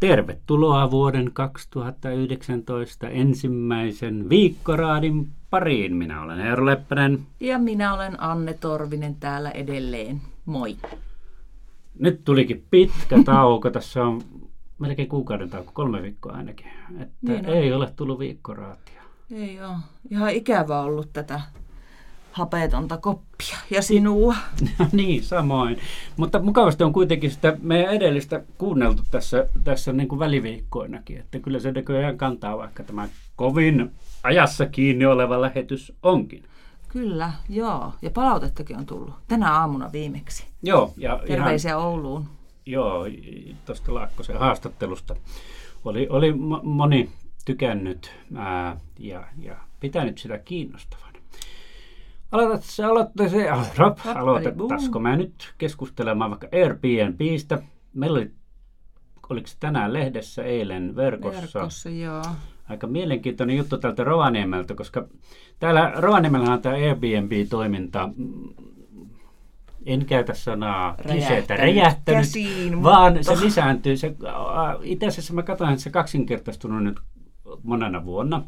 Tervetuloa vuoden 2019 ensimmäisen viikkoraadin pariin. Minä olen Eero Leppänen. Ja minä olen Anne Torvinen täällä edelleen. Moi. Nyt tulikin pitkä tauko. Tässä on melkein kuukauden tauko, kolme viikkoa ainakin. Että niin ei ole tullut viikkoraatia. Ei ole. Ihan ikävä ollut tätä hapetonta koppia ja sinua. niin, samoin. Mutta mukavasti on kuitenkin sitä meidän edellistä kuunneltu tässä, tässä niin kuin väliviikkoinakin. Että kyllä se näköjään kantaa, vaikka tämä kovin ajassa kiinni oleva lähetys onkin. Kyllä, joo. Ja palautettakin on tullut. Tänä aamuna viimeksi. Joo. Ja Terveisiä ihan, Ouluun. Joo, tuosta Laakkosen haastattelusta. Oli, oli moni tykännyt ää, ja, ja pitänyt sitä kiinnostavaa. Aloitettaisiko mä nyt keskustelemaan vaikka Airbnbistä. Meillä oli, oliko se tänään lehdessä eilen verkossa? Verkossa, joo. Aika mielenkiintoinen juttu tältä Rovaniemeltä, koska täällä Rovaniemellähän on tämä Airbnb-toiminta en käytä sanaa kliseetä räjähtänyt, käsiin, vaan mutta... se lisääntyy. Se, itse asiassa mä katsoin, että se kaksinkertaistunut nyt monena vuonna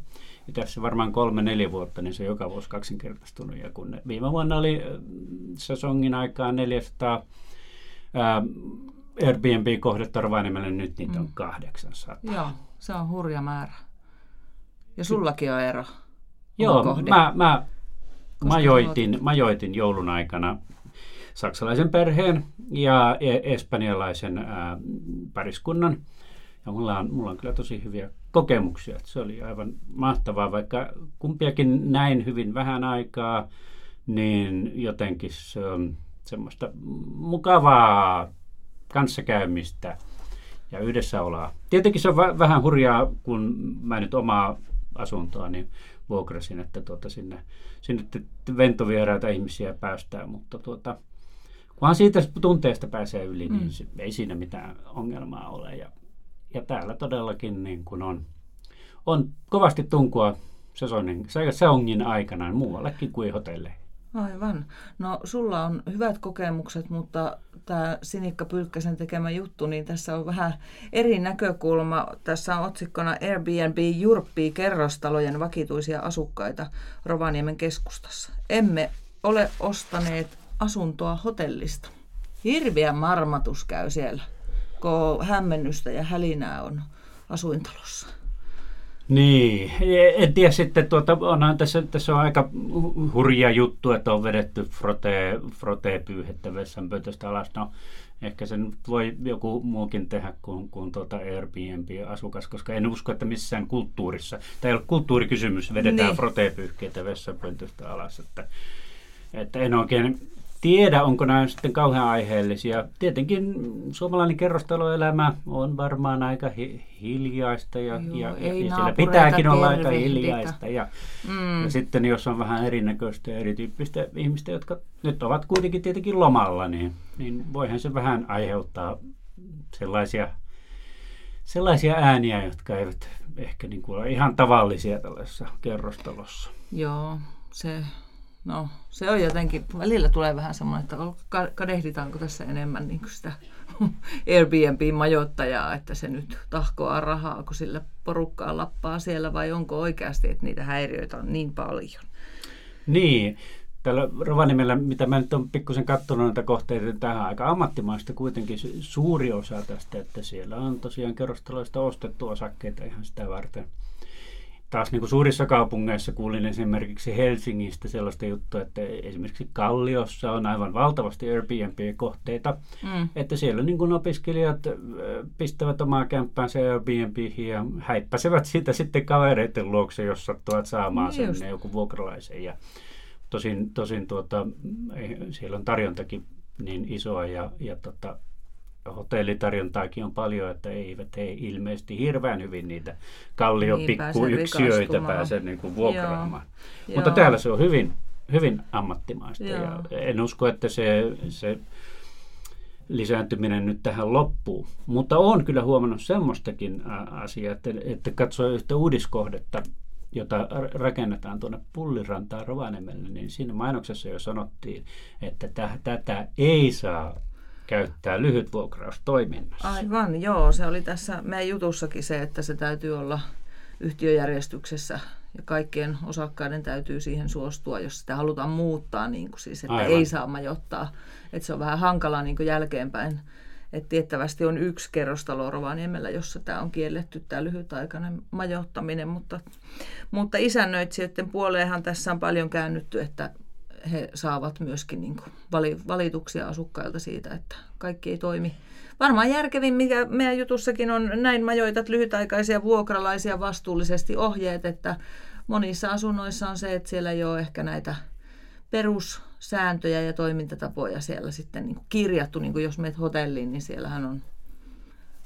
tässä varmaan kolme-neljä vuotta, niin se on joka vuosi kaksinkertaistunut. Ja kun viime vuonna oli sesongin aikaa 400 ää, Airbnb-kohdetta Rovaniemelle, nyt niitä mm. on 800. Joo, se on hurja määrä. Ja sullakin on ero. Joo, kohde. mä, mä majoitin, majoitin joulun aikana saksalaisen perheen ja e- espanjalaisen ää, pariskunnan. Ja mulla on, mulla on kyllä tosi hyviä kokemuksia. Että se oli aivan mahtavaa, vaikka kumpiakin näin hyvin vähän aikaa, niin jotenkin se on semmoista mukavaa kanssakäymistä ja yhdessäoloa. Tietenkin se on va- vähän hurjaa, kun mä nyt omaa asuntoa niin vuokrasin, että tuota sinne, sinne ventovieraita ihmisiä päästään, mutta tuota, kunhan siitä tunteesta pääsee yli, niin mm. se, ei siinä mitään ongelmaa ole. Ja ja täällä todellakin niin kuin on, on kovasti tunkua sesongin, sesongin aikana muuallekin kuin hotelleihin. Aivan. No sulla on hyvät kokemukset, mutta tämä Sinikka Pylkkäsen tekemä juttu, niin tässä on vähän eri näkökulma. Tässä on otsikkona Airbnb jurppii kerrostalojen vakituisia asukkaita Rovaniemen keskustassa. Emme ole ostaneet asuntoa hotellista. Hirviä marmatus käy siellä kun hämmennystä ja hälinää on asuintalossa. Niin, en tiedä sitten, tuota, onhan tässä, tässä on aika hurja juttu, että on vedetty frote, frote-pyyhettä vessanpöytästä alas. No, ehkä sen voi joku muukin tehdä kuin, kuin tuota Airbnb-asukas, koska en usko, että missään kulttuurissa, tämä ei ole kulttuurikysymys, vedetään niin. frote-pyyhkeitä vessanpöntöstä alas. Että, että en oikein tiedä, onko nämä sitten kauhean aiheellisia. Tietenkin suomalainen kerrostaloelämä on varmaan aika hi- hiljaista ja, Joo, ja, ja siellä pitääkin olla aika hiljaista. Ja, mm. ja sitten jos on vähän erinäköistä ja erityyppistä ihmistä, jotka nyt ovat kuitenkin tietenkin lomalla, niin, niin voihan se vähän aiheuttaa sellaisia, sellaisia ääniä, jotka eivät ehkä niin kuin ole ihan tavallisia tällaisessa kerrostalossa. Joo, se no se on jotenkin, välillä tulee vähän semmoinen, että kadehditaanko tässä enemmän niin kuin sitä Airbnb-majoittajaa, että se nyt tahkoaa rahaa, kun sillä porukkaa lappaa siellä, vai onko oikeasti, että niitä häiriöitä on niin paljon? Niin, Täällä Rovaniemellä, mitä mä nyt olen pikkusen katsonut näitä kohteita, niin tähän aika ammattimaista kuitenkin suuri osa tästä, että siellä on tosiaan kerrostaloista ostettu osakkeita ihan sitä varten taas niin kuin suurissa kaupungeissa kuulin esimerkiksi Helsingistä sellaista juttua, että esimerkiksi Kalliossa on aivan valtavasti Airbnb-kohteita, mm. että siellä niin kuin opiskelijat pistävät omaa kämppäänsä Airbnbihin ja häippäsevät siitä sitten kavereiden luokse, jos sattuvat saamaan niin sen joku vuokralaisen. Ja tosin, tosin tuota, siellä on tarjontakin niin isoa ja, ja tota, hotellitarjontaakin on paljon, että eivät he ilmeisesti hirveän hyvin niitä kallion niin, pikkuyksiöitä pääse niin kuin vuokraamaan. Joo. Mutta Joo. täällä se on hyvin, hyvin ammattimaista Joo. ja en usko, että se, se lisääntyminen nyt tähän loppuu. Mutta olen kyllä huomannut semmoistakin asiaa, että, että katsoo yhtä uudiskohdetta, jota rakennetaan tuonne Pullirantaan Rovaniemelle, niin siinä mainoksessa jo sanottiin, että tätä ei saa käyttää lyhytvuokraustoiminnassa. Aivan, joo. Se oli tässä meidän jutussakin se, että se täytyy olla yhtiöjärjestyksessä ja kaikkien osakkaiden täytyy siihen suostua, jos sitä halutaan muuttaa, niin kuin siis, että Aivan. ei saa majoittaa. Että se on vähän hankalaa niin kuin jälkeenpäin. että tiettävästi on yksi kerrostalo Rovaniemellä, jossa tämä on kielletty, tämä lyhytaikainen majoittaminen, mutta, mutta isännöitsijöiden puoleenhan tässä on paljon käännytty, että he saavat myöskin niin kuin valituksia asukkailta siitä, että kaikki ei toimi. Varmaan järkevin, mikä meidän jutussakin on, näin majoitat lyhytaikaisia vuokralaisia vastuullisesti ohjeet, että monissa asunnoissa on se, että siellä ei ole ehkä näitä perussääntöjä ja toimintatapoja siellä sitten niin kuin kirjattu. Niin kuin jos menet hotelliin, niin siellähän on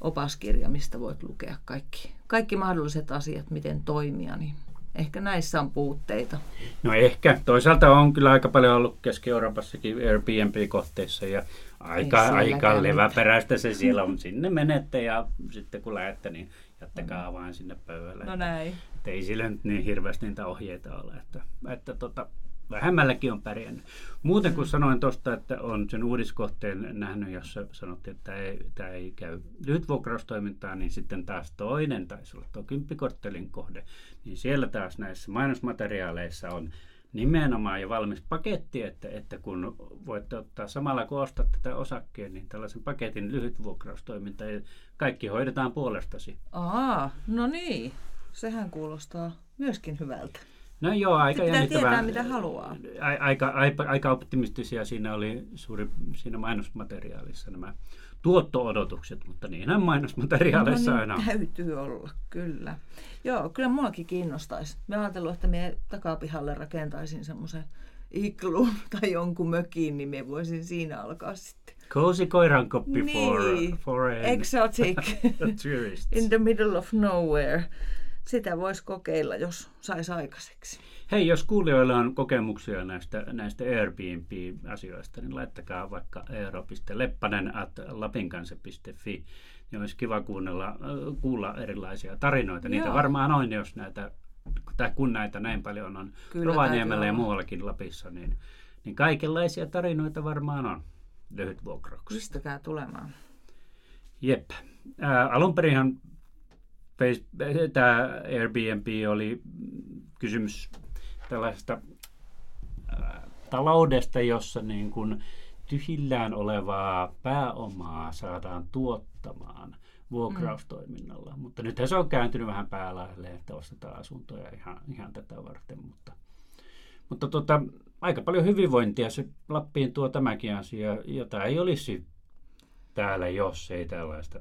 opaskirja, mistä voit lukea kaikki, kaikki mahdolliset asiat, miten toimia. Niin ehkä näissä on puutteita. No ehkä. Toisaalta on kyllä aika paljon ollut Keski-Euroopassakin Airbnb-kohteissa ja aika, aika leväperäistä se siellä on. Sinne menette ja sitten kun lähdette, niin jättäkää vain sinne pöydälle. No näin. Että ei sillä nyt niin hirveästi niitä ohjeita ole. Että, että tota, vähemmälläkin on pärjännyt. Muuten kun sanoin tuosta, että on sen uudiskohteen nähnyt, jossa sanottiin, että tämä ei, tämä ei käy lyhytvuokraustoimintaan, niin sitten taas toinen taisi olla tuo kymppikorttelin kohde, niin siellä taas näissä mainosmateriaaleissa on nimenomaan jo valmis paketti, että, että kun voitte ottaa samalla kun ostat tätä osakkeen, niin tällaisen paketin lyhytvuokraustoiminta ja kaikki hoidetaan puolestasi. Aa, no niin. Sehän kuulostaa myöskin hyvältä. No joo, aika Pitää tietää, mitä haluaa. Aika, aika, aika optimistisia siinä oli suuri siinä mainosmateriaalissa nämä tuotto-odotukset, mutta niinhän mainosmateriaaleissa no, niin, aina täytyy olla, kyllä. Joo, kyllä muakin kiinnostaisi. Mä ajattelin, että me takapihalle rakentaisin semmoisen iklun tai jonkun mökin, niin me voisin siinä alkaa sitten. Cozy koirankoppi niin, for, for an exotic in the middle of nowhere sitä voisi kokeilla, jos saisi aikaiseksi. Hei, jos kuulijoilla on kokemuksia näistä, näistä Airbnb-asioista, niin laittakaa vaikka eero.leppanen at lapinkansa.fi. Niin olisi kiva kuunnella, äh, kuulla erilaisia tarinoita. Niitä Joo. varmaan on, jos näitä, tai kun näitä näin paljon on Kyllä, Rovaniemellä ja muuallakin Lapissa, niin, niin kaikenlaisia tarinoita varmaan on lyhytvuokrauksista. Pistäkää tulemaan. Jep. Äh, alun perinhan tämä Airbnb oli kysymys tällaista taloudesta, jossa niin kuin tyhjillään olevaa pääomaa saadaan tuottamaan vuokraustoiminnalla. Mm. Mutta nyt se on kääntynyt vähän päälaille, että ostetaan asuntoja ihan, ihan tätä varten. Mutta, mutta tota, aika paljon hyvinvointia se Lappiin tuo tämäkin asia, jota ei olisi täällä, jos ei tällaista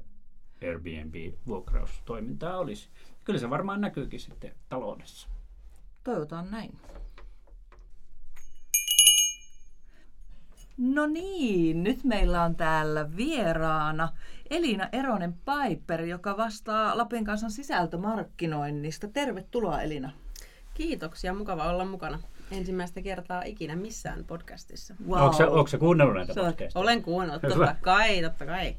Airbnb-vuokraustoimintaa olisi. Kyllä se varmaan näkyykin sitten taloudessa. Toivotaan näin. No niin, nyt meillä on täällä vieraana Elina Eronen Piper, joka vastaa Lapin kansan sisältömarkkinoinnista. Tervetuloa Elina. Kiitoksia, mukava olla mukana. Ensimmäistä kertaa ikinä missään podcastissa. Wow. Onko, onko se kuunnellut näitä podcasteja? Olen kuunnellut, totta kai, totta kai.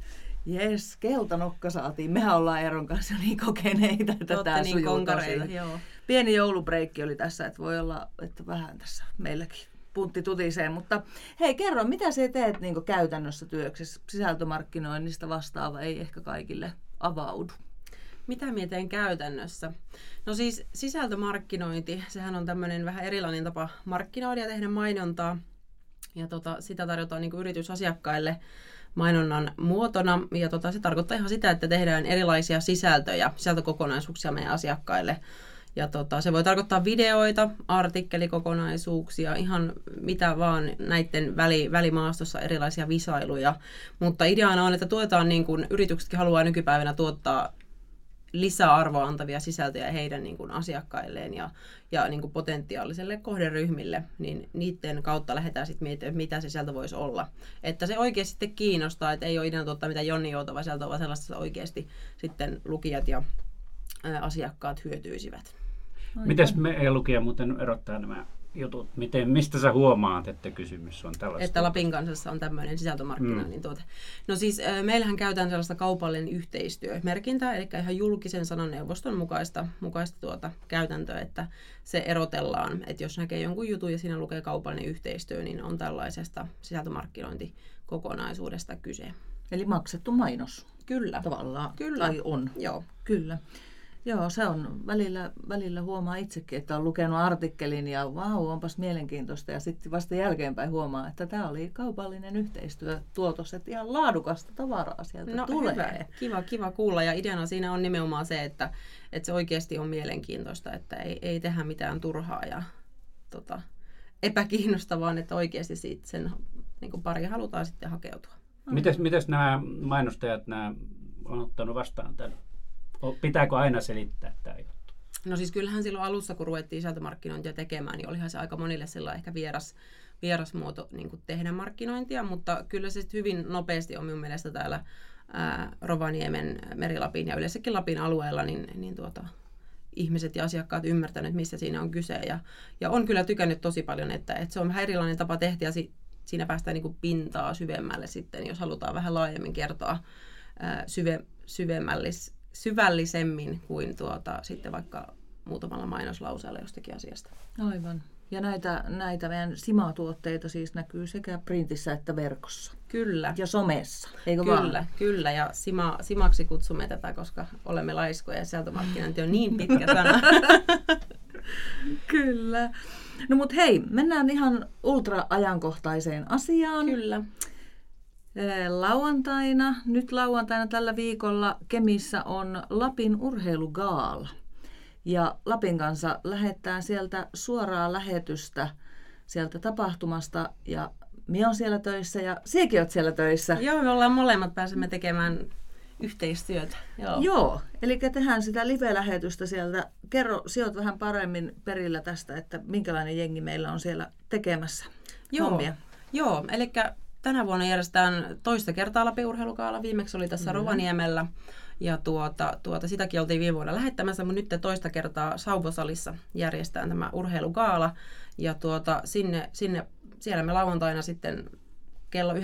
Jes, keltanokka saatiin. Mehän ollaan Eron kanssa niin kokeneita, että tämä niin konkareita, joo. Pieni joulubreikki oli tässä, että voi olla, että vähän tässä meilläkin puntti tutisee. Mutta hei, kerro, mitä sä teet niin käytännössä työksessä? Sisältömarkkinoinnista vastaava ei ehkä kaikille avaudu. Mitä teen käytännössä? No siis sisältömarkkinointi, sehän on tämmöinen vähän erilainen tapa markkinoida ja tehdä mainontaa. Ja tota, sitä tarjotaan niin yritysasiakkaille mainonnan muotona. Ja tota, se tarkoittaa ihan sitä, että tehdään erilaisia sisältöjä, sisältökokonaisuuksia meidän asiakkaille. Ja tota, se voi tarkoittaa videoita, artikkelikokonaisuuksia, ihan mitä vaan näiden väli, välimaastossa erilaisia visailuja. Mutta ideana on, että tuetaan niin kuin yrityksetkin haluaa nykypäivänä tuottaa lisäarvoa antavia sisältöjä heidän niin kuin asiakkailleen ja, ja niin kuin potentiaaliselle kohderyhmille, niin niiden kautta lähdetään sitten miettimään, mitä se sieltä voisi olla. Että se oikeasti sitten kiinnostaa, että ei ole idea tuottaa mitä Jonni Joutava sieltä, vaan sellaista oikeasti sitten lukijat ja ää, asiakkaat hyötyisivät. Miten me ei lukija muuten erottaa nämä jutut? Miten, mistä sä huomaat, että kysymys on tällaista? Että Lapin kansassa on tämmöinen sisältömarkkinoinnin mm. tuote. No siis meillähän käytetään sellaista kaupallinen yhteistyömerkintää, eli ihan julkisen sananeuvoston mukaista, mukaista tuota käytäntöä, että se erotellaan, että jos näkee jonkun jutun ja siinä lukee kaupallinen yhteistyö, niin on tällaisesta sisältömarkkinointikokonaisuudesta kyse. Eli maksettu mainos. Kyllä. Tavallaan. Kyllä. Tai on. Joo. Kyllä. Joo, se on välillä, välillä huomaa itsekin, että on lukenut artikkelin ja vau, onpas mielenkiintoista. Ja sitten vasta jälkeenpäin huomaa, että tämä oli kaupallinen yhteistyö tuotos, että ihan laadukasta tavaraa sieltä no, tulee. Hyvä. Kiva, kiva kuulla ja ideana siinä on nimenomaan se, että, että se oikeasti on mielenkiintoista, että ei, ei tehdä mitään turhaa ja tota, epäkiinnostavaa, vaan että oikeasti siitä sen niin pari halutaan sitten hakeutua. Mites, mites nämä mainostajat nämä on ottanut vastaan tämän? Pitääkö aina selittää tämä juttu? No siis kyllähän silloin alussa, kun ruvettiin sisältömarkkinointia tekemään, niin olihan se aika monille sillä ehkä vieras, vieras muoto niin tehdä markkinointia, mutta kyllä se hyvin nopeasti on minun mielestä täällä ää, Rovaniemen, Merilapin ja yleensäkin Lapin alueella, niin, niin tuota, ihmiset ja asiakkaat ymmärtäneet, missä siinä on kyse. Ja, ja on kyllä tykännyt tosi paljon, että, että se on vähän erilainen tapa tehdä ja si, siinä päästään niin kuin pintaa syvemmälle sitten, jos halutaan vähän laajemmin kertoa ää, syve, syvemmällis, syvällisemmin kuin tuota, sitten vaikka muutamalla mainoslauseella jostakin asiasta. Aivan. Ja näitä, näitä meidän Sima-tuotteita siis näkyy sekä printissä että verkossa. Kyllä. Ja somessa, eikö Kyllä, vaan? kyllä. Ja Sima, Simaksi kutsumme tätä, koska olemme laiskoja ja sieltämarkkinointi on niin pitkä sana. kyllä. No mut hei, mennään ihan ultra-ajankohtaiseen asiaan. Kyllä. Lauantaina, nyt lauantaina tällä viikolla Kemissä on Lapin urheilugaala. Ja Lapin kanssa lähettää sieltä suoraa lähetystä sieltä tapahtumasta ja minä olen siellä töissä ja sinäkin olet siellä töissä. Joo, me ollaan molemmat pääsemme tekemään yhteistyötä. Joo, Joo eli tehdään sitä live-lähetystä sieltä. Kerro, sijoit vähän paremmin perillä tästä, että minkälainen jengi meillä on siellä tekemässä Joo, hommia. Joo, eli tänä vuonna järjestetään toista kertaa Lapin urheilukaala. Viimeksi oli tässä mm. Rovaniemellä. Ja tuota, tuota, sitäkin oltiin viime vuonna lähettämässä, mutta nyt toista kertaa Sauvosalissa järjestetään tämä urheilukaala. Ja tuota, sinne, sinne, siellä me lauantaina sitten kello 19.30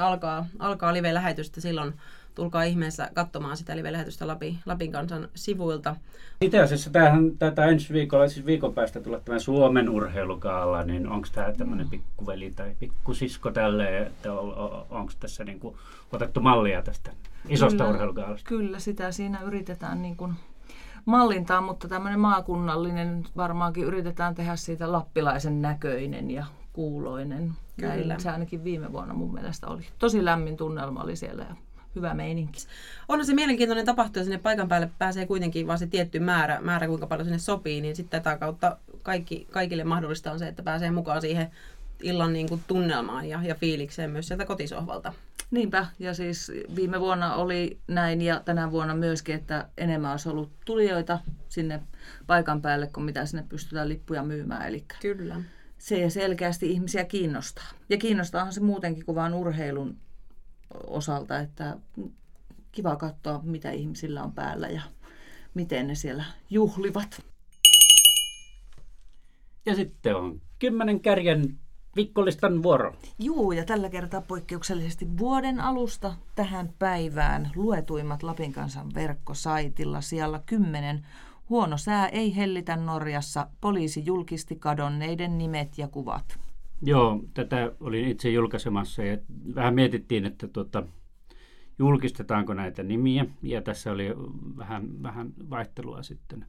alkaa, alkaa live-lähetystä. Silloin tulkaa ihmeessä katsomaan sitä live-lähetystä Lapin, Lapin kansan sivuilta. Itse asiassa tämähän, tätä ensi viikolla, siis viikon päästä tulee tämä Suomen urheilukaala, niin onko tämä tämmöinen pikkuveli tai pikkusisko tälle, että onko tässä niin kuin otettu mallia tästä isosta kyllä, urheilukaalasta? Kyllä, sitä siinä yritetään niin kuin mallintaa, mutta tämmöinen maakunnallinen varmaankin yritetään tehdä siitä lappilaisen näköinen ja kuuloinen. Kyllä. Näin, se ainakin viime vuonna mun mielestä oli. Tosi lämmin tunnelma oli siellä ja hyvä meininki. On se mielenkiintoinen tapahtuma, sinne paikan päälle pääsee kuitenkin vain se tietty määrä, määrä, kuinka paljon sinne sopii, niin sitten tätä kautta kaikki, kaikille mahdollista on se, että pääsee mukaan siihen illan niin kuin tunnelmaan ja, ja fiilikseen myös sieltä kotisohvalta. Niinpä, ja siis viime vuonna oli näin ja tänä vuonna myöskin, että enemmän olisi ollut tulijoita sinne paikan päälle, kuin mitä sinne pystytään lippuja myymään. Eli Kyllä. Se selkeästi ihmisiä kiinnostaa. Ja kiinnostaahan se muutenkin kuin vain urheilun osalta, että kiva katsoa, mitä ihmisillä on päällä ja miten ne siellä juhlivat. Ja sitten on kymmenen kärjen viikkolistan vuoro. Juu, ja tällä kertaa poikkeuksellisesti vuoden alusta tähän päivään luetuimmat Lapin kansan verkkosaitilla siellä kymmenen Huono sää ei hellitä Norjassa. Poliisi julkisti kadonneiden nimet ja kuvat. Joo, tätä olin itse julkaisemassa ja vähän mietittiin, että tuota, julkistetaanko näitä nimiä. Ja tässä oli vähän, vähän vaihtelua sitten.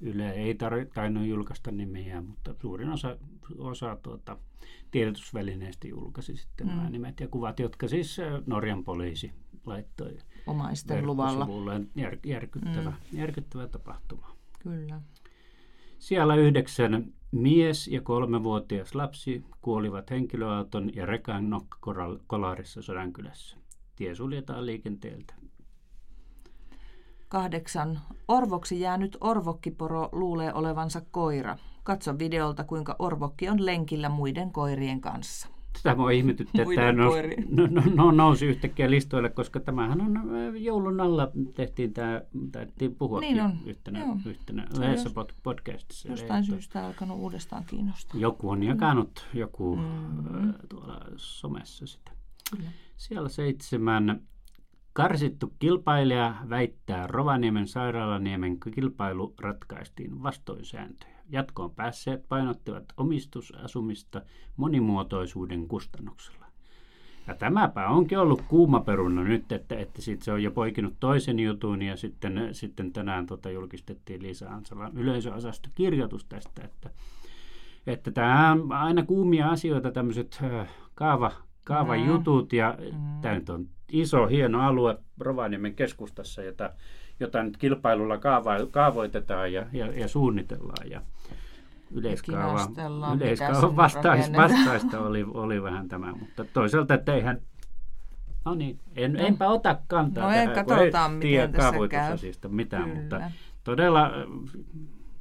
Yle ei tar- tainnut julkaista nimiä, mutta suurin osa, osa tuota, tiedotusvälineistä julkaisi sitten mm. nämä nimet ja kuvat, jotka siis Norjan poliisi laittoi omaisten luvalla. Jär, järkyttävä, mm. järkyttävä tapahtuma. Kyllä. Siellä yhdeksän mies ja kolmevuotias lapsi kuolivat henkilöauton ja rekan nokkakolarissa Sodankylässä. Tie suljetaan liikenteeltä. Kahdeksan. Orvoksi jäänyt orvokkiporo luulee olevansa koira. Katso videolta, kuinka orvokki on lenkillä muiden koirien kanssa. Tätä mua ihmetytti, että tämä nous, no, no, no, nousi yhtäkkiä listoille, koska tämähän on joulun alla tehtiin tämä, taidettiin puhua Niin on, yhtenä, joo. yhtenä on just- pod- podcastissa. Jostain Että syystä alkanut uudestaan kiinnostaa. Joku on jakanut, joku Mm. tuolla somessa sitä. Kyllä. Siellä seitsemän. Karsittu kilpailija väittää Rovaniemen sairaalaniemen kilpailu ratkaistiin vastoin sääntöjä. Jatkoon päässeet painottivat omistusasumista monimuotoisuuden kustannuksella. Ja tämäpä onkin ollut kuuma peruna nyt, että, että sit se on jo poikinut toisen jutun ja sitten, sitten tänään tota julkistettiin Liisa Ansalan yleisöosasto kirjoitus tästä, että, että tämä on aina kuumia asioita tämmöiset kaava, kaavajutut ja Mm. tämä nyt on iso, hieno alue Rovaniemen keskustassa, jota, jota nyt kilpailulla kaava, kaavoitetaan ja, ja, ja suunnitellaan. Ja yleiskaava, yleiskaava vastais, vastaista oli, oli vähän tämä, mutta toisaalta, että eihän No niin, en, enpä ota kantaa No, tähän, kun katsotaan, ei miten tiedä tässä kaavoitusasiasta mitään, Kyllä. mutta todella äh,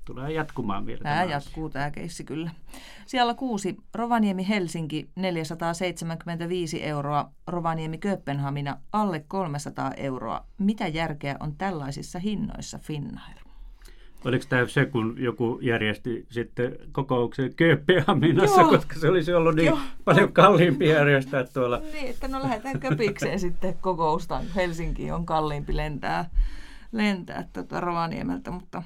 tulee jatkumaan vielä Tämä asia. jatkuu tämä keissi kyllä. Siellä kuusi Rovaniemi Helsinki 475 euroa, Rovaniemi Kööpenhamina alle 300 euroa. Mitä järkeä on tällaisissa hinnoissa Finnair? Oliko tämä se, kun joku järjesti sitten kokouksen Kööpenhaminassa, Joo. koska se olisi ollut niin Joo. paljon kalliimpi järjestää tuolla. Niin, että no lähdetään köpikseen sitten kokousta. Helsinki on kalliimpi lentää, lentää tuota Rovaniemeltä, mutta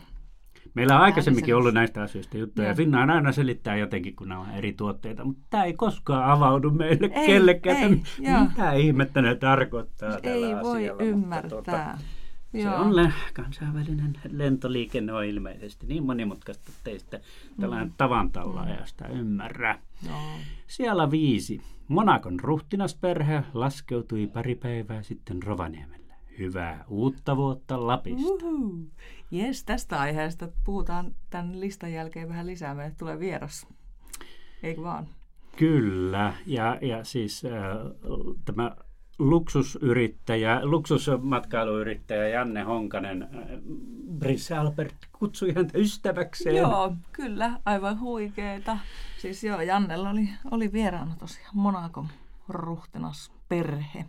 Meillä on aikaisemminkin ollut näistä asioista juttuja. Joo. Finnair aina selittää jotenkin, kun nämä on eri tuotteita, mutta tämä ei koskaan avaudu meille Ei, kellekään. ei, että mitä ihmettä ne tarkoittaa ei tällä voi asialla, ymmärtää. Mutta, tuota, se Joo. on le- kansainvälinen lentoliikenne on ilmeisesti niin monimutkaista, että ei sitä tällainen Mm. tavan tallaajasta ymmärrä. Joo. Siellä viisi. Monakon ruhtinasperhe laskeutui pari päivää sitten Rovaniemelle. Hyvää uutta vuotta Lapista. Jes, tästä aiheesta puhutaan tämän listan jälkeen vähän lisää. Meille tulee vieras. Eikö vaan? Kyllä, ja, ja siis äh, tämä luksusyrittäjä, luksusmatkailuyrittäjä Janne Honkanen, äh, Brice Albert kutsui häntä ystäväkseen. Joo, kyllä. Aivan huikeeta. Siis joo, Jannella oli, oli vieraana tosiaan Monakon ruhtinas perhe.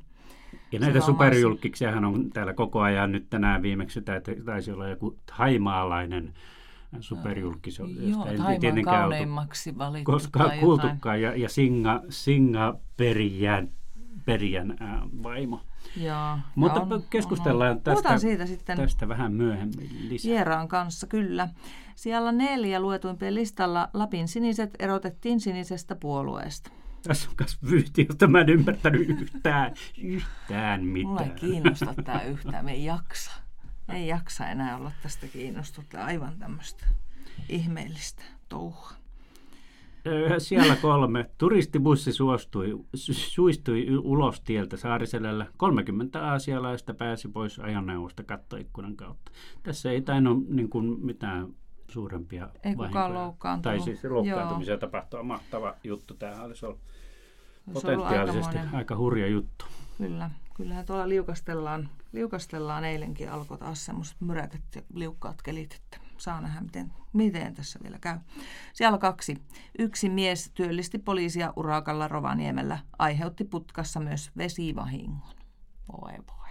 Ja näitä Se superjulkiksiahan on täällä koko ajan nyt tänään viimeksi, tai taisi olla joku haimaalainen superjulkis, josta Joo, ei tietenkään kauneimmaksi valittu. koskaan kuultukaan, ja, ja Singa, Singa Perijän, Perijän äh, vaimo. Joo, Mutta on- keskustellaan on, on. tästä, Puhutaan siitä sitten tästä vähän myöhemmin lisää. vieraan kanssa, kyllä. Siellä neljä luetuimpien listalla Lapin siniset erotettiin sinisestä puolueesta. Tässä on kas vyyhti, jota mä en ymmärtänyt yhtään, yhtään Mulla ei mitään. kiinnosta tämä yhtään, me ei jaksa. Ei jaksa enää olla tästä kiinnostunut. Aivan tämmöistä ihmeellistä touhua. Siellä kolme. Turistibussi suostui, su- suistui ulos tieltä Saariselällä. 30 aasialaista pääsi pois ajoneuvosta kattoikkunan kautta. Tässä ei tainnut niin kuin, mitään suurempia Ei vahinkoja. Tai siis loukkaantumisia tapahtua. Mahtava juttu. Tämähän olisi ollut Olisi ollut potentiaalisesti aikamoinen- aika hurja juttu. Kyllä, kyllähän tuolla liukastellaan, liukastellaan eilenkin alkoi taas semmoiset myräkät ja liukkaat kelit, että saa nähdä miten, miten tässä vielä käy. Siellä kaksi. Yksi mies työllisti poliisia urakalla Rovaniemellä, aiheutti putkassa myös vesivahingon. Voi voi.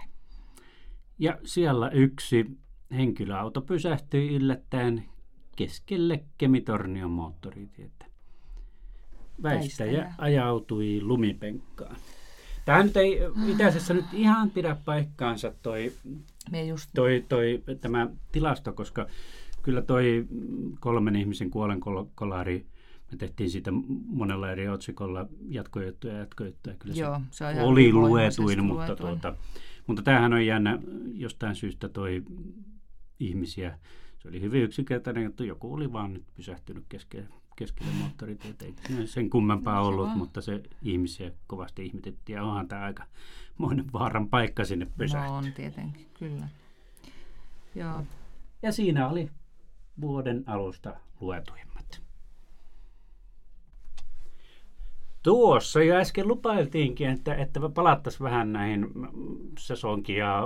Ja siellä yksi henkilöauto pysähtyi yllättäen keskelle Kemitornion moottoritietä. Väistäjä Väistäjä. ajautui lumipenkkaan. Tämä nyt ei itäisessä nyt ihan pidä paikkaansa toi, Me just toi, toi, tämä tilasto, koska kyllä toi kolmen ihmisen kuolenkolari, me tehtiin siitä monella eri otsikolla jatkojuttuja ja jatkojuttuja. Kyllä se Joo, se on ihan oli luetuin, mutta, luetuin. tuota, mutta tämähän on jännä jostain syystä toi ihmisiä. Se oli hyvin yksinkertainen juttu. Joku oli vaan nyt pysähtynyt keskelle, keskelle moottoritietä. Ei sen kummempaa No se ollut, vaan. mutta se ihmisiä kovasti ihmetettiin. Ja onhan tämä aika monen vaaran paikka sinne pysähtyä. no on tietenkin, kyllä. Joo, Ja siinä oli vuoden alusta luetuimmat. Tuossa jo äsken lupailtiinkin, että, että palattaisiin vähän näihin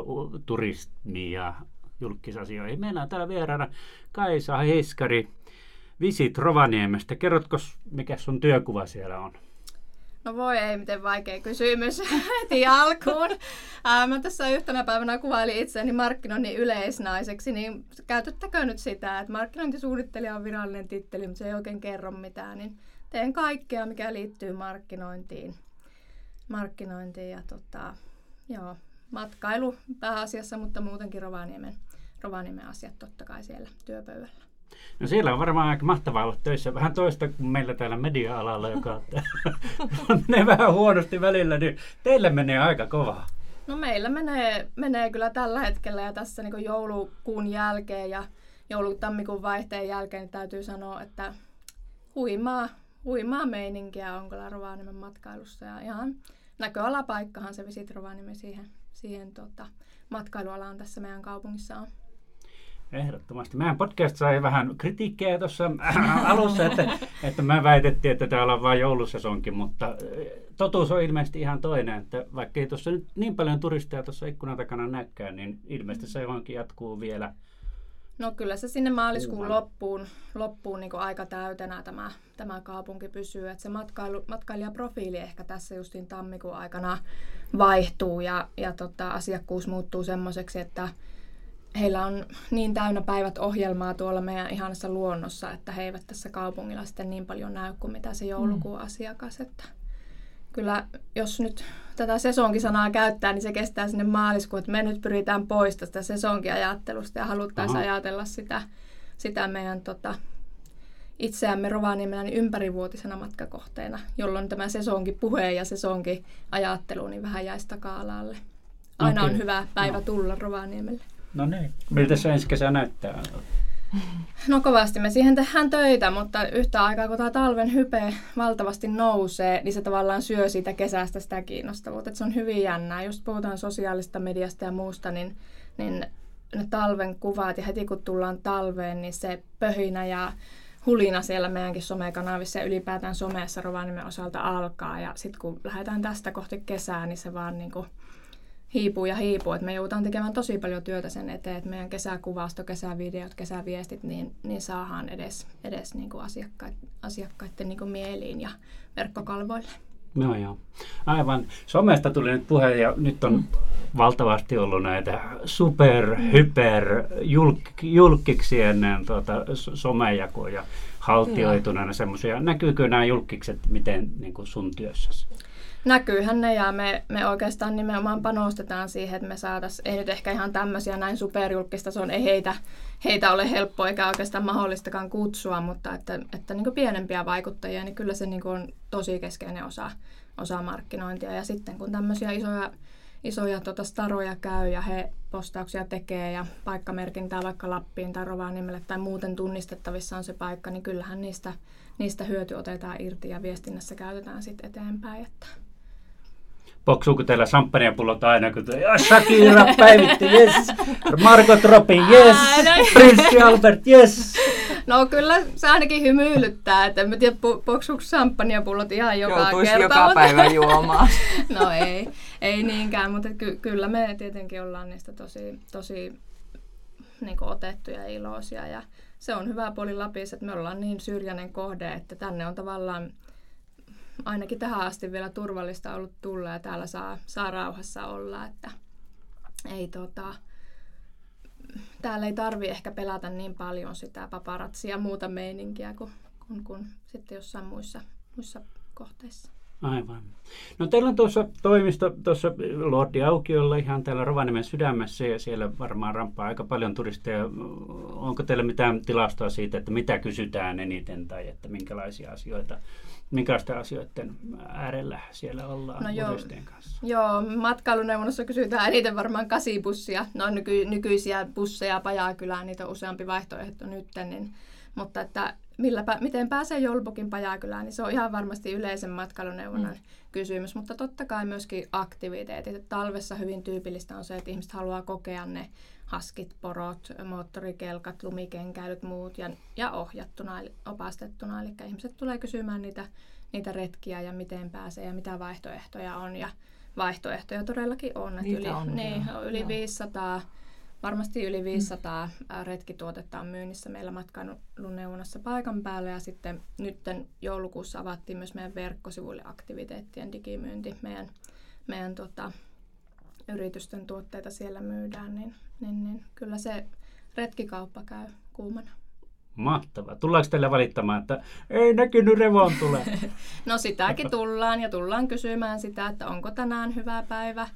u- turismiin ja julkisasioihin. Meillä on täällä vieraana Kaisa Heiskari Visit Rovaniemestä. Kerrotko, mikä sun työkuva siellä on? No voi ei, miten vaikea kysymys heti alkuun. Ää, mä tässä yhtenä päivänä kuvailin itseäni markkinoinnin yleisnaiseksi, niin käytettäkö nyt sitä, että markkinointisuunnittelija on virallinen titteli, mutta se ei oikein kerro mitään, niin teen kaikkea, mikä liittyy markkinointiin. Markkinointiin ja tota, joo, matkailu pääasiassa, mutta muutenkin Rovaniemen, Rovaniemen asiat totta kai siellä työpöydällä. No siellä on varmaan aika mahtavaa olla töissä. Vähän toista kuin meillä täällä media-alalla, joka menee vähän huonosti välillä, niin teille menee aika kovaa. No meillä menee, menee kyllä tällä hetkellä ja tässä niin joulukuun jälkeen ja joulu-tammikuun vaihteen jälkeen niin täytyy sanoa, että huimaa, huimaa meininkiä on kyllä Rovaniemen matkailussa ja ihan näköalapaikkahan se Visit Rovaniemi siihen, siihen tota, matkailualaan tässä meidän kaupungissa on. Ehdottomasti. Meidän podcast sai vähän kritiikkiä tuossa alussa, että, että mä väitettiin, että täällä on vain joulusesonkin, mutta eh, totuus on ilmeisesti ihan toinen, että vaikka ei tuossa nyt niin paljon turisteja tuossa ikkunan takana näkään, niin ilmeisesti se johonkin jatkuu vielä. No kyllä se sinne maaliskuun loppuun, loppuun niin aika täytenä tämä, tämä kaupunki pysyy. Että se matkailu, matkailijaprofiili ehkä tässä justiin tammikuun aikana vaihtuu ja, ja tota, asiakkuus muuttuu semmoiseksi, että heillä on niin täynnä päivät ohjelmaa tuolla meidän ihanassa luonnossa, että he eivät tässä kaupungilla sitten niin paljon näy kuin mitä se joulukuun mm. asiakas. Että kyllä jos nyt tätä sesonkisanaa käyttää, niin se kestää sinne maaliskuun, että me nyt pyritään pois tästä sesonkiajattelusta ja haluttaisiin ajatella sitä, sitä meidän tota, itseämme Rovaniemellä niin ympärivuotisena matkakohteena, jolloin tämä sesonki puhe ja sesonki ajattelu niin vähän jäisi taka-alalle. Aina okay. on hyvä päivä no. tulla Rovaniemelle. No niin. Miltä se ensi kesä näyttää? No kovasti me siihen tehdään töitä, mutta yhtä aikaa kun tämä talven hype valtavasti nousee, niin se tavallaan syö siitä kesästä sitä kiinnostavuutta. Et se on hyvin jännää. Just puhutaan sosiaalista mediasta ja muusta, niin, niin ne talven kuvat ja heti kun tullaan talveen, niin se pöhinä ja hulina siellä meidänkin somekanavissa ja ylipäätään someessa Rovaniemen osalta alkaa. Ja sitten kun lähdetään tästä kohti kesää, niin se vaan niin kuin hiipuu ja hiipuu. Et me joudutaan tekemään tosi paljon työtä sen eteen, että meidän kesäkuvasto, kesävideot, kesäviestit, niin, niin saadaan edes, edes niin kuin asiakkaiden, asiakkaiden niin kuin mieliin ja verkkokalvoille. No joo. Aivan. Somesta tuli nyt puhe ja nyt on valtavasti ollut näitä super, hyper julk, julkiksi ennen tuota, somejakoja haltioituneena semmoisia. Näkyykö nämä julkikset miten niin kuin sun työssäsi? Näkyyhän ne ja me, me oikeastaan nimenomaan panostetaan siihen, että me saataisiin, ei nyt ehkä ihan tämmöisiä näin superjulkistason, ei heitä, heitä ole helppo eikä oikeastaan mahdollistakaan kutsua, mutta että, että niin pienempiä vaikuttajia, niin kyllä se niin on tosi keskeinen osa, osa markkinointia. Ja sitten kun tämmöisiä isoja, isoja tota staroja käy ja he postauksia tekee ja paikkamerkintää vaikka Lappiin tai Rovaniemelle tai muuten tunnistettavissa on se paikka, niin kyllähän niistä, niistä hyöty otetaan irti ja viestinnässä käytetään sitten eteenpäin. Että Poksuuko teillä champagnepullot aina, kun Shakira päivitti, yes. Margot Robbie, yes. Prinssi Albert, yes. No kyllä se ainakin hymyilyttää, että en mä tiedä, poksuuko champagnepullot ihan joka Joutuisi kerta. joka mutta... päivä juomaan. no ei, ei niinkään, mutta ky- kyllä me tietenkin ollaan niistä tosi, tosi niin otettuja ja iloisia. Ja se on hyvä puoli Lapissa, että me ollaan niin syrjäinen kohde, että tänne on tavallaan ainakin tähän asti vielä turvallista ollut tulla ja täällä saa, saa rauhassa olla, että ei tota, täällä ei tarvi ehkä pelata niin paljon sitä paparatsia ja muuta meininkiä kuin, kuin, kuin sitten jossain muissa, muissa kohteissa. Aivan. No teillä on tuossa toimisto tuossa Lordi Aukiolla ihan täällä Rovaniemen sydämessä ja siellä varmaan rampaa aika paljon turisteja. Onko teillä mitään tilastoa siitä, että mitä kysytään eniten tai että minkälaisia asioita minkälaisten asioiden äärellä siellä ollaan no joo, kanssa? Joo, matkailuneuvonnossa kysytään eniten varmaan kasibussia. No nyky, nykyisiä busseja Pajakylään, niitä on useampi vaihtoehto nyt, niin, mutta että millä, miten pääsee Jolbokin Pajakylään, niin se on ihan varmasti yleisen matkailuneuvonnan mm. kysymys, mutta totta kai myöskin aktiviteetit. Talvessa hyvin tyypillistä on se, että ihmiset haluaa kokea ne haskit, porot, moottorikelkat, lumikenkäilyt, muut ja, ja ohjattuna, opastettuna. Eli ihmiset tulee kysymään niitä, niitä retkiä ja miten pääsee ja mitä vaihtoehtoja on. Ja vaihtoehtoja todellakin on. Että yli, on, niin, on yli 500 varmasti yli 500 retkituotetta on myynnissä meillä matkailuneuvonnassa paikan päällä ja sitten nyt joulukuussa avattiin myös meidän verkkosivuille aktiviteettien digimyynti. Meidän, meidän tota, yritysten tuotteita siellä myydään, niin, niin, niin kyllä se retkikauppa käy kuumana. Mahtavaa. Tullaanko teille valittamaan, että ei näkynyt revon tule? no sitäkin tullaan ja tullaan kysymään sitä, että onko tänään hyvä päivä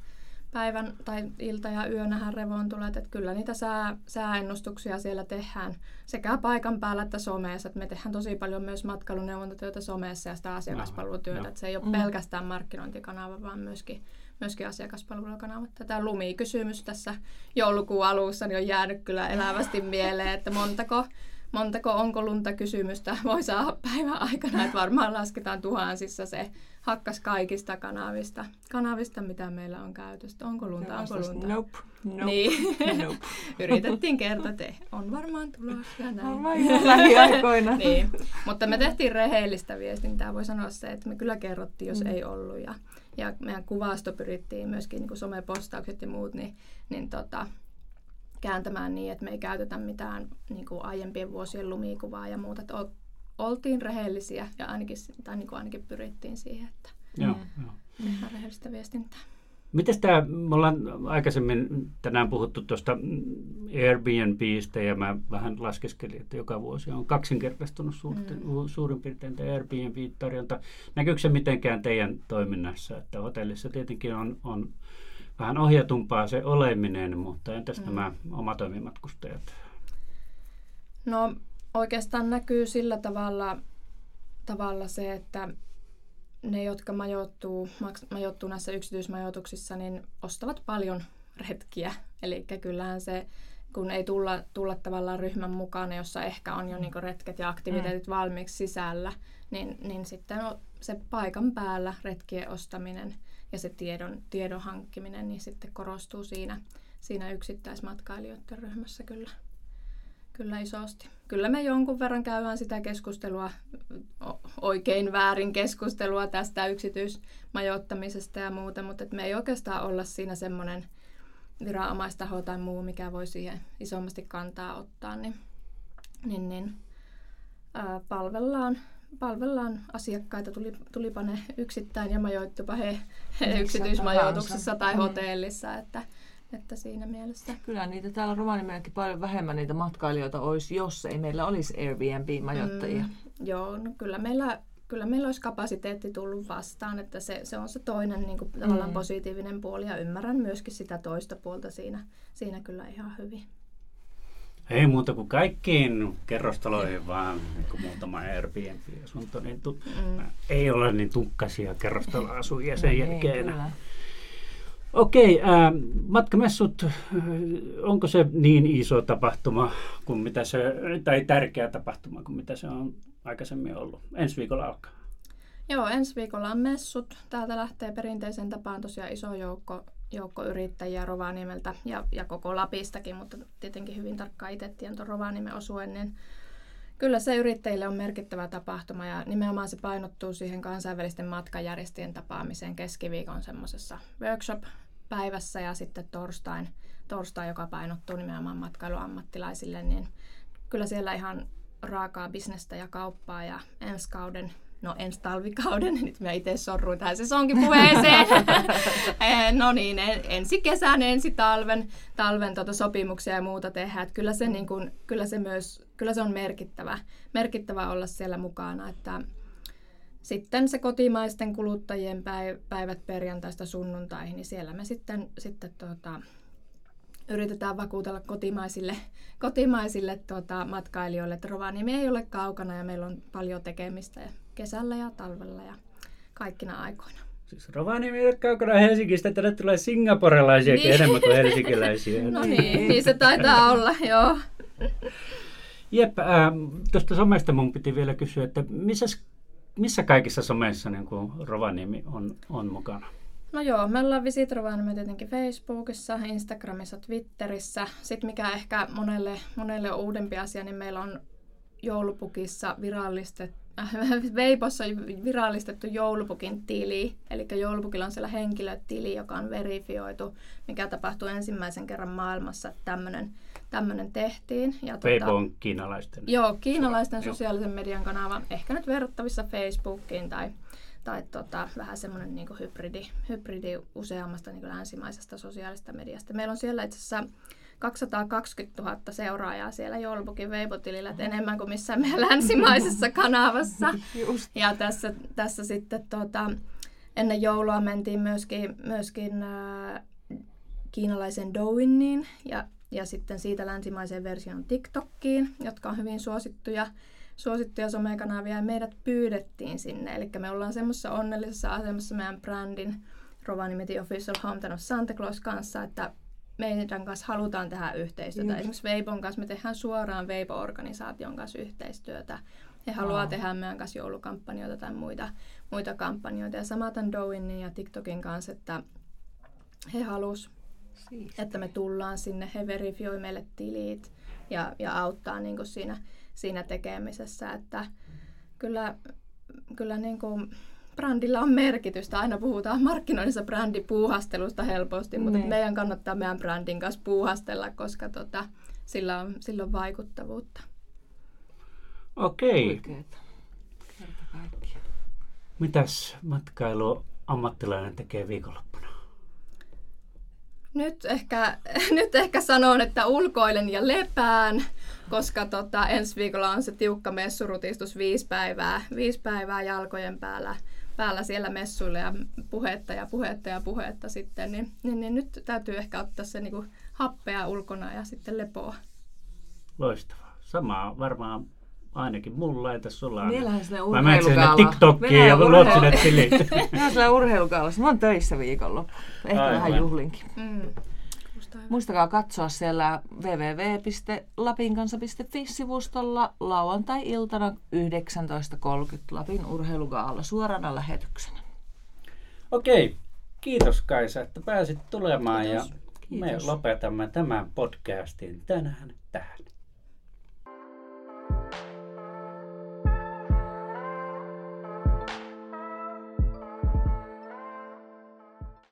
päivän tai ilta ja yönähän revon tulet, että kyllä niitä sää, sääennustuksia siellä tehdään sekä paikan päällä että somessa. Että me tehdään tosi paljon myös matkailuneuvontatyötä somessa ja sitä asiakaspalvelutyötä. No, että se ei ole mm. pelkästään markkinointikanava, vaan myöskin, myöskin asiakaspalvelukanava. Tämä lumikysymys tässä joulukuun alussa niin on jäänyt kyllä elävästi mieleen, että montako montako onko lunta kysymystä voi saada päivän aikana, että varmaan lasketaan tuhansissa se hakkas kaikista kanavista, kanavista mitä meillä on käytöstä. Onko lunta, onko lunta? Nope, nope, niin. nope. Yritettiin kertoa, että on varmaan tulossa näin. Lähiaikoina. niin. Mutta me tehtiin rehellistä viestintää, voi sanoa se, että me kyllä kerrottiin, jos mm. ei ollut. Ja, ja meidän kuvasto pyrittiin myöskin niin kuin somepostaukset ja muut, niin, niin tota, kääntämään niin, että me ei käytetä mitään niin kuin aiempien vuosien lumikuvaa ja muuta. Että oltiin rehellisiä ja ainakin, tai niin kuin ainakin pyrittiin siihen, että Joo, joo. tehdään rehellistä viestintää. Miten tämä, me ollaan aikaisemmin tänään puhuttu tuosta Airbnbistä ja mä vähän laskeskelin, että joka vuosi on kaksinkertaistunut suurten, mm. suurin piirtein tämä Airbnb-tarjonta. Näkyykö se mitenkään teidän toiminnassa, että hotellissa tietenkin on, on vähän ohjatumpaa se oleminen, mutta entäs mm. nämä omatoimimatkustajat? No oikeastaan näkyy sillä tavalla, tavalla se, että ne, jotka majoittuu, majoittuu näissä yksityismajoituksissa, niin ostavat paljon retkiä. Eli kyllähän se, kun ei tulla, tulla tavallaan ryhmän mukana, jossa ehkä on jo niin retket ja aktiviteetit mm. valmiiksi sisällä, niin, niin sitten se paikan päällä retkien ostaminen – ja se tiedon, tiedon hankkiminen niin sitten korostuu siinä, siinä yksittäismatkailijoiden ryhmässä kyllä, kyllä isosti. Kyllä me jonkun verran käydään sitä keskustelua, oikein väärin keskustelua tästä yksityismajoittamisesta ja muuta, mutta me ei oikeastaan olla siinä semmoinen viranomaistaho tai muu, mikä voi siihen isommasti kantaa ottaa, niin, niin, niin ää, palvellaan palvellaan asiakkaita, tuli, tulipa ne yksittäin ja majoittupa he, he yksityismajoituksessa tai mm. hotellissa, että, että siinä mielessä. Kyllä niitä täällä Rovaniemelläkin paljon vähemmän niitä matkailijoita olisi, jos ei meillä olisi Airbnb-majoittajia. Mm, joo, no kyllä meillä, kyllä meillä olisi kapasiteetti tullut vastaan, että se, se on se toinen niin kuin, tavallaan mm. positiivinen puoli ja ymmärrän myöskin sitä toista puolta siinä, siinä kyllä ihan hyvin. Ei muuta kuin kaikkiin kerrostaloihin, vaan niin muutama Airbnb-asunto. Niin tu- mm. Ei ole niin tukkasia kerrostaloasujia sen no, jälkeen. Ei, Okei, äh, matkamessut, onko se niin iso tapahtuma kuin mitä se, tai tärkeä tapahtuma kuin mitä se on aikaisemmin ollut? Ensi viikolla alkaa. Joo, ensi viikolla on messut. Täältä lähtee perinteisen tapaan tosiaan iso joukko joukko yrittäjiä Rovaniemeltä ja, ja koko Lapistakin, mutta tietenkin hyvin tarkkaan itse tiedän tuon Rovaniemen osuen, niin kyllä se yrittäjille on merkittävä tapahtuma ja nimenomaan se painottuu siihen kansainvälisten matkajärjestöjen tapaamiseen keskiviikon semmoisessa workshop-päivässä ja sitten torstain, torstai, joka painottuu nimenomaan matkailuammattilaisille, niin kyllä siellä ihan raakaa bisnestä ja kauppaa ja ensi kauden no ensi talvikauden, nyt mä itse sorruin tähän sesonkipuheeseen. Eh, no niin, ensi kesän, ensi talven, talven tota sopimuksia ja muuta tehdään. Että kyllä, se niin kun, kyllä se myös, kyllä se on merkittävä, merkittävä olla siellä mukana, että sitten se kotimaisten kuluttajien päivät perjantaista sunnuntaihin, niin siellä me sitten, sitten tuota, yritetään vakuutella kotimaisille, kotimaisille tuota, matkailijoille, että Rovaniemi ei ole kaukana ja meillä on paljon tekemistä kesällä ja talvella ja kaikkina aikoina. Siis Rovaniemi ei ole kaukana Helsingistä, tänne tulee singaporelaisiakin niin. enemmän kuin helsinkiläisiä. no niin, niin se taitaa olla, joo. Jep, äh, tuosta somesta mun piti vielä kysyä, että missä, missä kaikissa someissa niin kuin Rovaniemi on, on mukana? No joo, me ollaan Visit Rovaniemi tietenkin Facebookissa, Instagramissa, Twitterissä. Sitten mikä ehkä monelle, monelle on uudempi asia, niin meillä on joulupukissa virallistettu Veipossa on virallistettu joulupukin tili, eli joulupukilla on siellä henkilötili, joka on verifioitu, mikä tapahtuu ensimmäisen kerran maailmassa, että tämmöinen tehtiin. Ja Weibo tuota, on kiinalaisten? Joo, kiinalaisten sosiaalisen median kanava, ehkä nyt verrattavissa Facebookiin tai, tai tota, vähän semmoinen niin hybridi, hybridi useammasta niin länsimaisesta sosiaalista mediasta. Meillä on siellä itse asiassa 220 000 seuraajaa siellä Joulupukin Weibo-tilillä, että enemmän kuin missään meidän länsimaisessa kanavassa. Just. Ja tässä, tässä sitten tota, ennen joulua mentiin myöskin, myöskin äh, kiinalaisen Douiniin ja, ja sitten siitä länsimaiseen versioon TikTokkiin, jotka on hyvin suosittuja, suosittuja somekanavia ja meidät pyydettiin sinne. Eli me ollaan semmoisessa onnellisessa asemassa meidän brändin Rovaniemi Official Hometown of Santa Claus kanssa, että meidän kanssa halutaan tehdä yhteistyötä. Just. Esimerkiksi Veipon kanssa me tehdään suoraan Veipo-organisaation kanssa yhteistyötä. He haluaa wow. tehdä meidän kanssa joulukampanjoita tai muita, muita kampanjoita. Ja samaten Dowinin ja TikTokin kanssa, että he halus, että me tullaan sinne. He verifioi meille tilit ja, ja auttaa niin kuin siinä, siinä tekemisessä. Että kyllä, kyllä niin kuin, brändillä on merkitystä. Aina puhutaan markkinoinnissa brändipuuhastelusta helposti, mutta niin. meidän kannattaa meidän brändin kanssa puuhastella, koska tota, sillä, on, sillä on vaikuttavuutta. Okei. Mitäs matkailu ammattilainen tekee viikonloppuna? Nyt ehkä, nyt ehkä sanon, että ulkoilen ja lepään, koska tota, ensi viikolla on se tiukka messurutistus viisi päivää, viisi päivää jalkojen päällä päällä siellä messuilla ja puhetta ja puhetta ja puhetta sitten, niin, niin, niin nyt täytyy ehkä ottaa se niin kuin happea ulkona ja sitten lepoa. Loistavaa. Samaa varmaan ainakin mulla, että sulla on. Meillähän sinne Mä menen sinne TikTokkiin ja luot sinne tilit. Meillä on urheilukaalassa. Mä oon töissä viikonloppu. Ehkä Aivan. vähän juhlinkin. Mm. Muistakaa katsoa siellä www.lapinkansa.fi-sivustolla lauantai-iltana 19.30 Lapin urheilugaalla suorana lähetyksenä. Okei, kiitos Kaisa, että pääsit tulemaan kiitos. ja kiitos. me lopetamme tämän podcastin tänään tähän.